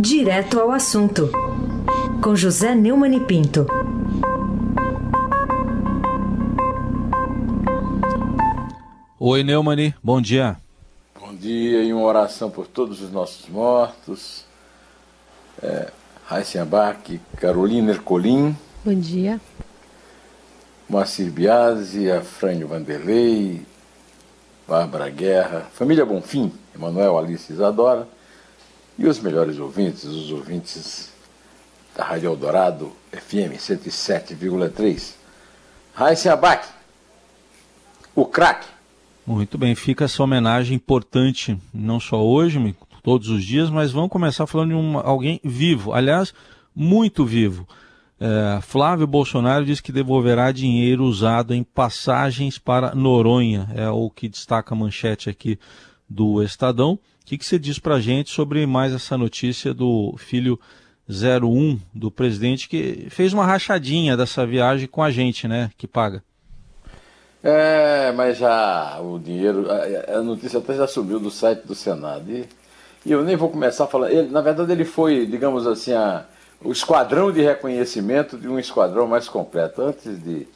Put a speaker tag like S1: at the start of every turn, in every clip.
S1: Direto ao assunto, com José Neumann e Pinto.
S2: Oi, Neumani, bom dia.
S3: Bom dia e uma oração por todos os nossos mortos. É, Raíssa Abac, Carolina Ercolim.
S4: Bom dia.
S3: Moacir Biasi, Afrânio Vanderlei, Bárbara Guerra, família Bonfim, Emanuel Alice Isadora e os melhores ouvintes, os ouvintes da Rádio Eldorado FM 107,3. Raíssa Abac, o craque.
S2: Muito bem, fica essa homenagem importante, não só hoje, todos os dias, mas vamos começar falando de um, alguém vivo, aliás, muito vivo. É, Flávio Bolsonaro diz que devolverá dinheiro usado em passagens para Noronha, é o que destaca a manchete aqui do Estadão. Que, que você diz para a gente sobre mais essa notícia do filho 01 do presidente que fez uma rachadinha dessa viagem com a gente, né, que paga?
S3: É, mas já o dinheiro, a, a notícia até já subiu do site do Senado. E, e eu nem vou começar a falar. Ele, na verdade, ele foi, digamos assim, a, o esquadrão de reconhecimento de um esquadrão mais completo. Antes de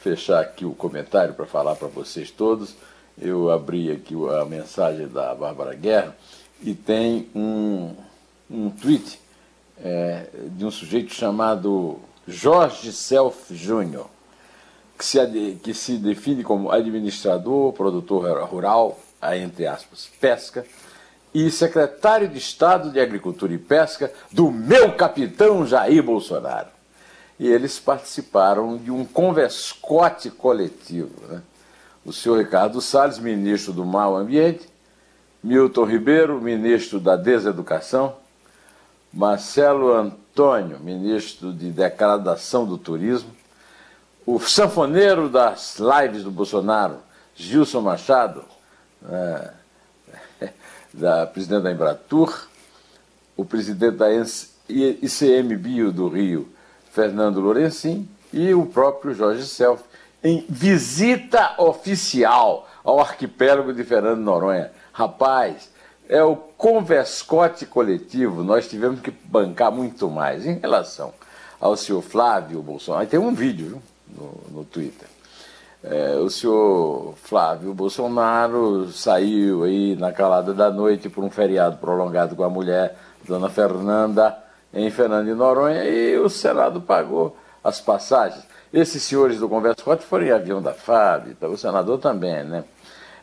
S3: fechar aqui o comentário para falar para vocês todos, eu abri aqui a mensagem da Bárbara Guerra e tem um, um tweet é, de um sujeito chamado Jorge Self Júnior, que se, que se define como administrador, produtor rural, entre aspas, pesca, e secretário de Estado de Agricultura e Pesca do meu capitão Jair Bolsonaro. E eles participaram de um converscote coletivo. Né? O senhor Ricardo Salles, ministro do Mal Ambiente, Milton Ribeiro, ministro da Deseducação, Marcelo Antônio, ministro de Degradação do Turismo, o sanfoneiro das lives do Bolsonaro, Gilson Machado, né? da presidente da Embratur, o presidente da ICMBio do Rio, Fernando Lourencin, e o próprio Jorge Self, em visita oficial ao arquipélago de Fernando Noronha. Rapaz, é o converscote coletivo, nós tivemos que bancar muito mais em relação ao senhor Flávio Bolsonaro. Tem um vídeo no, no Twitter é, o senhor Flávio Bolsonaro saiu aí na calada da noite por um feriado prolongado com a mulher, Dona Fernanda, em Fernando de Noronha, e o Senado pagou as passagens. Esses senhores do Converso Forte foram em avião da FAB, tá? o senador também, né?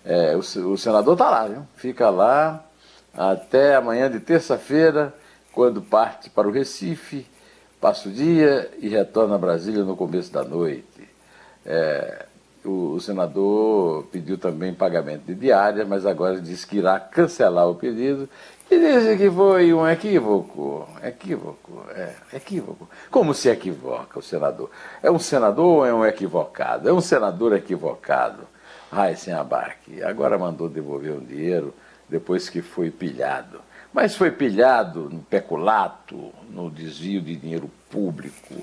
S3: É, o, o senador está lá, viu? Fica lá até amanhã de terça-feira, quando parte para o Recife, passa o dia e retorna a Brasília no começo da noite. É, o, senador pediu também pagamento de diária, mas agora disse que irá cancelar o pedido e disse que foi um equívoco. Equívoco, é, equívoco. Como se equivoca o senador? É um senador ou é um equivocado? É um senador equivocado. Raíssen Abac. Agora mandou devolver o dinheiro depois que foi pilhado. Mas foi pilhado no peculato, no desvio de dinheiro público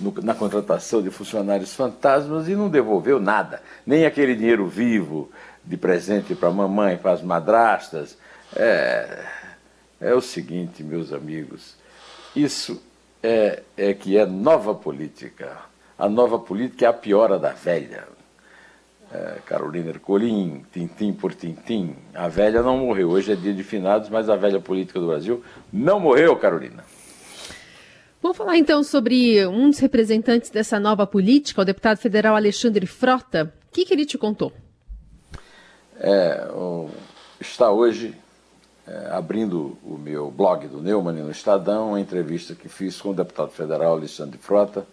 S3: no, na contratação de funcionários fantasmas e não devolveu nada, nem aquele dinheiro vivo de presente para a mamãe, para as madrastas. É, é o seguinte, meus amigos, isso é, é que é nova política. A nova política é a piora da velha. É, Carolina Ercolim, tintim por tintim. A velha não morreu. Hoje é dia de finados, mas a velha política do Brasil não morreu, Carolina.
S4: Vamos falar então sobre um dos representantes dessa nova política, o deputado federal Alexandre Frota. O que, que ele te contou?
S3: É, o, está hoje é, abrindo o meu blog do Neumann no Estadão, uma entrevista que fiz com o deputado federal Alexandre Frota.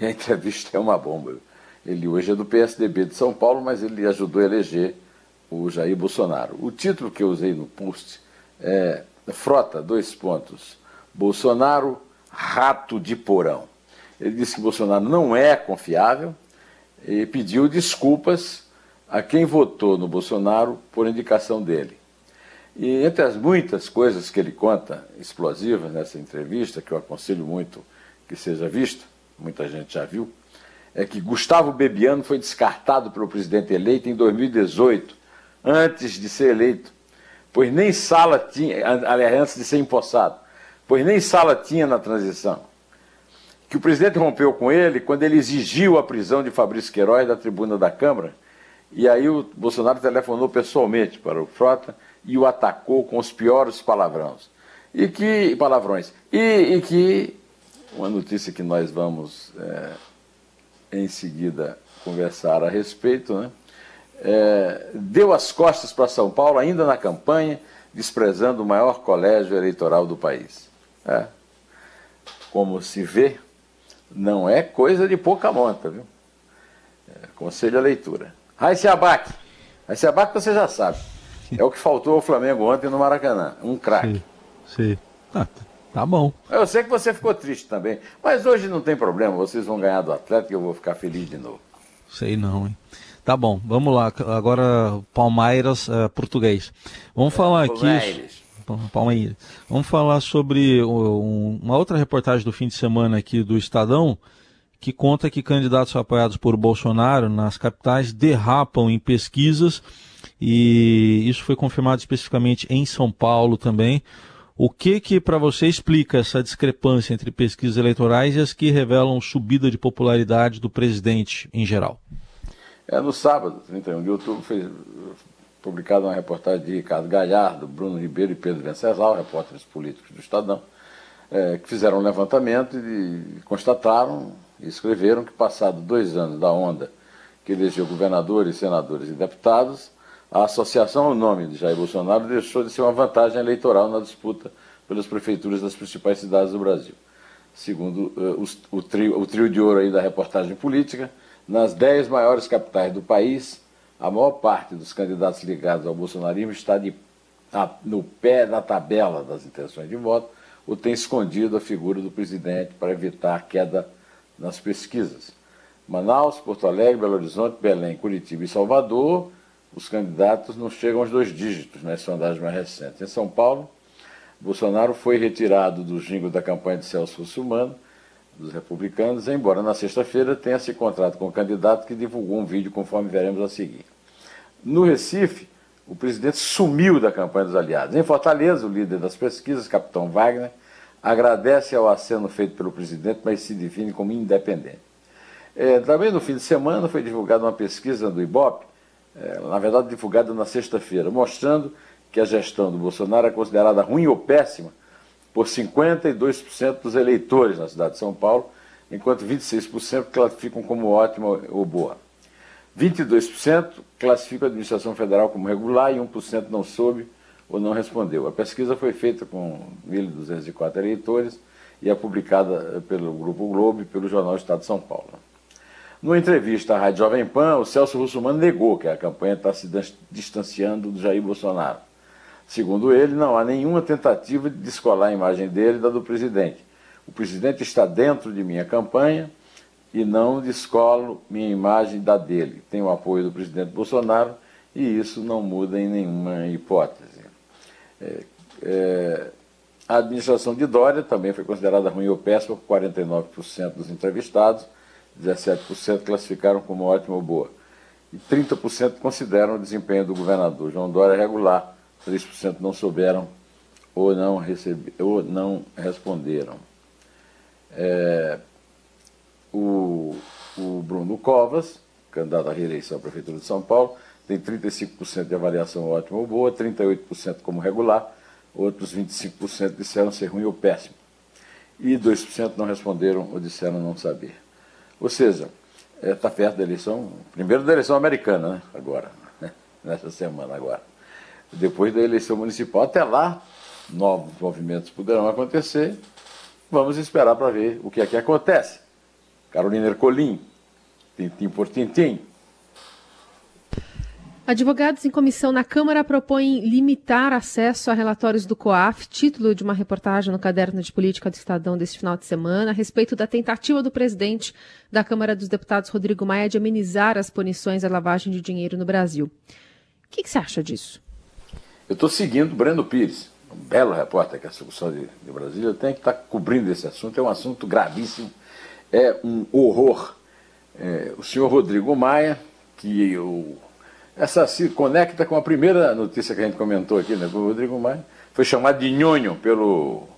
S3: E a entrevista é uma bomba. Ele hoje é do PSDB de São Paulo, mas ele ajudou a eleger o Jair Bolsonaro. O título que eu usei no post é Frota, dois pontos. Bolsonaro rato de porão. Ele disse que Bolsonaro não é confiável e pediu desculpas a quem votou no Bolsonaro por indicação dele. E entre as muitas coisas que ele conta, explosivas nessa entrevista, que eu aconselho muito que seja vista, muita gente já viu, é que Gustavo Bebiano foi descartado pelo presidente eleito em 2018, antes de ser eleito, pois nem sala tinha, aliás, antes de ser empossado pois nem sala tinha na transição. Que o presidente rompeu com ele quando ele exigiu a prisão de Fabrício Queiroz da tribuna da Câmara, e aí o Bolsonaro telefonou pessoalmente para o Frota e o atacou com os piores palavrões. E que palavrões. E, e que uma notícia que nós vamos é, em seguida conversar a respeito, né? É, deu as costas para São Paulo ainda na campanha, desprezando o maior colégio eleitoral do país. É. Como se vê, não é coisa de pouca monta, viu? É, conselho à leitura. Raíssa Abac. Raíssa Abac você já sabe. É o que faltou ao Flamengo ontem no Maracanã. Um craque.
S2: Sim. sim. Ah, tá bom.
S3: Eu sei que você ficou triste também. Mas hoje não tem problema. Vocês vão ganhar do Atlético e eu vou ficar feliz de novo.
S2: Sei não, hein? Tá bom, vamos lá. Agora, Palmeiras, uh, português. Vamos é, falar Palmeiras. aqui. Palmeiras. Vamos falar sobre um, uma outra reportagem do fim de semana aqui do Estadão, que conta que candidatos apoiados por Bolsonaro nas capitais derrapam em pesquisas, e isso foi confirmado especificamente em São Paulo também. O que que para você explica essa discrepância entre pesquisas eleitorais e as que revelam subida de popularidade do presidente em geral?
S3: É, no sábado, 31 de outubro, foi publicada uma reportagem de Ricardo Galhardo, Bruno Ribeiro e Pedro Venceslau, repórteres políticos do Estadão, é, que fizeram um levantamento e constataram e escreveram que, passado dois anos da onda que elegeu governadores, senadores e deputados, a associação ao nome de Jair Bolsonaro deixou de ser uma vantagem eleitoral na disputa pelas prefeituras das principais cidades do Brasil. Segundo uh, o, trio, o trio de ouro aí da reportagem política, nas dez maiores capitais do país, a maior parte dos candidatos ligados ao bolsonarismo está de, a, no pé da tabela das intenções de voto ou tem escondido a figura do presidente para evitar a queda nas pesquisas. Manaus, Porto Alegre, Belo Horizonte, Belém, Curitiba e Salvador, os candidatos não chegam aos dois dígitos nas sondagens mais recentes. Em São Paulo, Bolsonaro foi retirado do jingo da campanha de Celso Russomano dos republicanos, embora na sexta-feira tenha se encontrado com o candidato que divulgou um vídeo conforme veremos a seguir. No Recife, o presidente sumiu da campanha dos aliados. Em Fortaleza, o líder das pesquisas, capitão Wagner, agradece ao aceno feito pelo presidente, mas se define como independente. É, também no fim de semana foi divulgada uma pesquisa do IBOP, é, na verdade divulgada na sexta-feira, mostrando que a gestão do Bolsonaro é considerada ruim ou péssima por 52% dos eleitores na cidade de São Paulo, enquanto 26% classificam como ótima ou boa. 22% classificam a administração federal como regular e 1% não soube ou não respondeu. A pesquisa foi feita com 1.204 eleitores e é publicada pelo Grupo Globo e pelo Jornal Estado de São Paulo. Numa entrevista à Rádio Jovem Pan, o Celso Russomano negou que a campanha está se distanciando do Jair Bolsonaro. Segundo ele, não há nenhuma tentativa de descolar a imagem dele da do presidente. O presidente está dentro de minha campanha e não descolo minha imagem da dele. Tenho o apoio do presidente Bolsonaro e isso não muda em nenhuma hipótese. É, é, a administração de Dória também foi considerada ruim ou péssima por 49% dos entrevistados, 17% classificaram como ótima ou boa. E 30% consideram o desempenho do governador João Dória regular 3% não souberam ou não, recebe, ou não responderam. É, o, o Bruno Covas, candidato à reeleição à Prefeitura de São Paulo, tem 35% de avaliação ótima ou boa, 38% como regular, outros 25% disseram ser ruim ou péssimo. E 2% não responderam ou disseram não saber. Ou seja, está é, perto da eleição, primeiro da eleição americana, né? agora, né? nessa semana agora depois da eleição municipal. Até lá, novos movimentos poderão acontecer. Vamos esperar para ver o que é que acontece. Carolina Ercolim, tintim por tintim.
S4: Advogados em comissão na Câmara propõem limitar acesso a relatórios do COAF, título de uma reportagem no Caderno de Política do Estadão deste final de semana, a respeito da tentativa do presidente da Câmara dos Deputados, Rodrigo Maia, de amenizar as punições à lavagem de dinheiro no Brasil. O que, que você acha disso?
S3: Eu estou seguindo Breno Pires, um belo repórter que a Associação de, de Brasília tem que estar tá cobrindo esse assunto. É um assunto gravíssimo, é um horror. É, o senhor Rodrigo Maia, que o, essa se conecta com a primeira notícia que a gente comentou aqui, né? O Rodrigo Maia foi chamado de nhonho pelo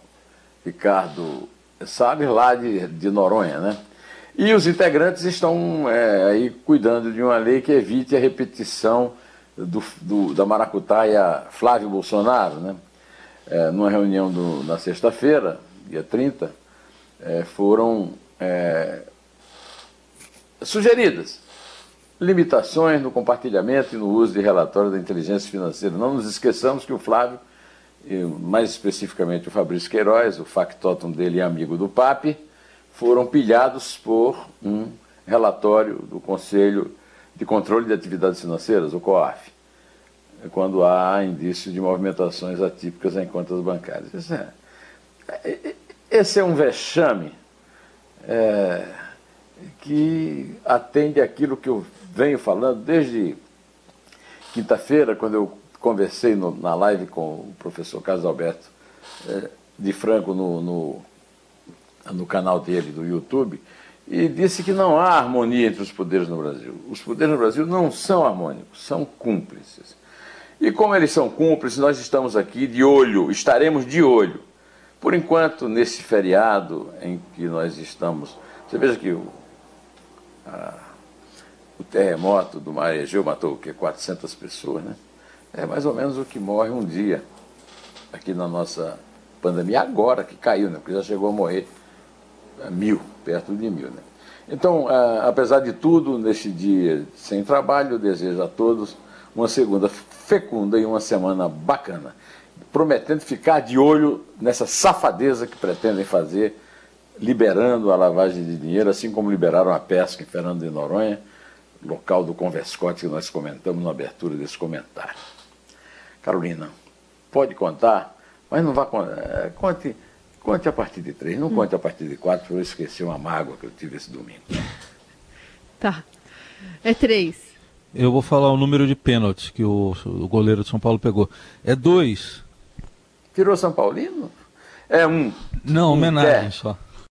S3: Ricardo Salles, lá de, de Noronha, né? E os integrantes estão é, aí cuidando de uma lei que evite a repetição do, do, da maracutaia Flávio Bolsonaro, né? É, numa reunião do, na sexta-feira, dia 30, é, foram é, sugeridas limitações no compartilhamento e no uso de relatórios da inteligência financeira. Não nos esqueçamos que o Flávio, mais especificamente o Fabrício Queiroz, o factotum dele e amigo do PAP, foram pilhados por um relatório do Conselho de Controle de Atividades Financeiras, o COAF, quando há indício de movimentações atípicas em contas bancárias. Esse é, esse é um vexame é, que atende aquilo que eu venho falando desde quinta-feira, quando eu conversei no, na live com o professor Carlos Alberto é, de Franco no, no, no canal dele do YouTube, e disse que não há harmonia entre os poderes no Brasil. Os poderes no Brasil não são harmônicos, são cúmplices. E como eles são cúmplices, nós estamos aqui de olho, estaremos de olho. Por enquanto, nesse feriado em que nós estamos. Você veja que a, o terremoto do Mar Egeu matou o quê? 400 pessoas, né? É mais ou menos o que morre um dia aqui na nossa pandemia, agora que caiu, né? Porque já chegou a morrer é, mil, perto de mil, né? Então, apesar de tudo, neste dia sem trabalho, eu desejo a todos uma segunda fecunda e uma semana bacana, prometendo ficar de olho nessa safadeza que pretendem fazer, liberando a lavagem de dinheiro, assim como liberaram a pesca em Fernando de Noronha, local do Converscote que nós comentamos na abertura desse comentário. Carolina, pode contar, mas não vá é, conte, conte a partir de três, não hum. conte a partir de quatro, para eu esquecer uma mágoa que eu tive esse domingo.
S4: Tá. É três.
S2: Eu vou falar o número de pênaltis que o, o goleiro de São Paulo pegou. É dois.
S3: Tirou São Paulino? É um.
S2: Não, homenagem só.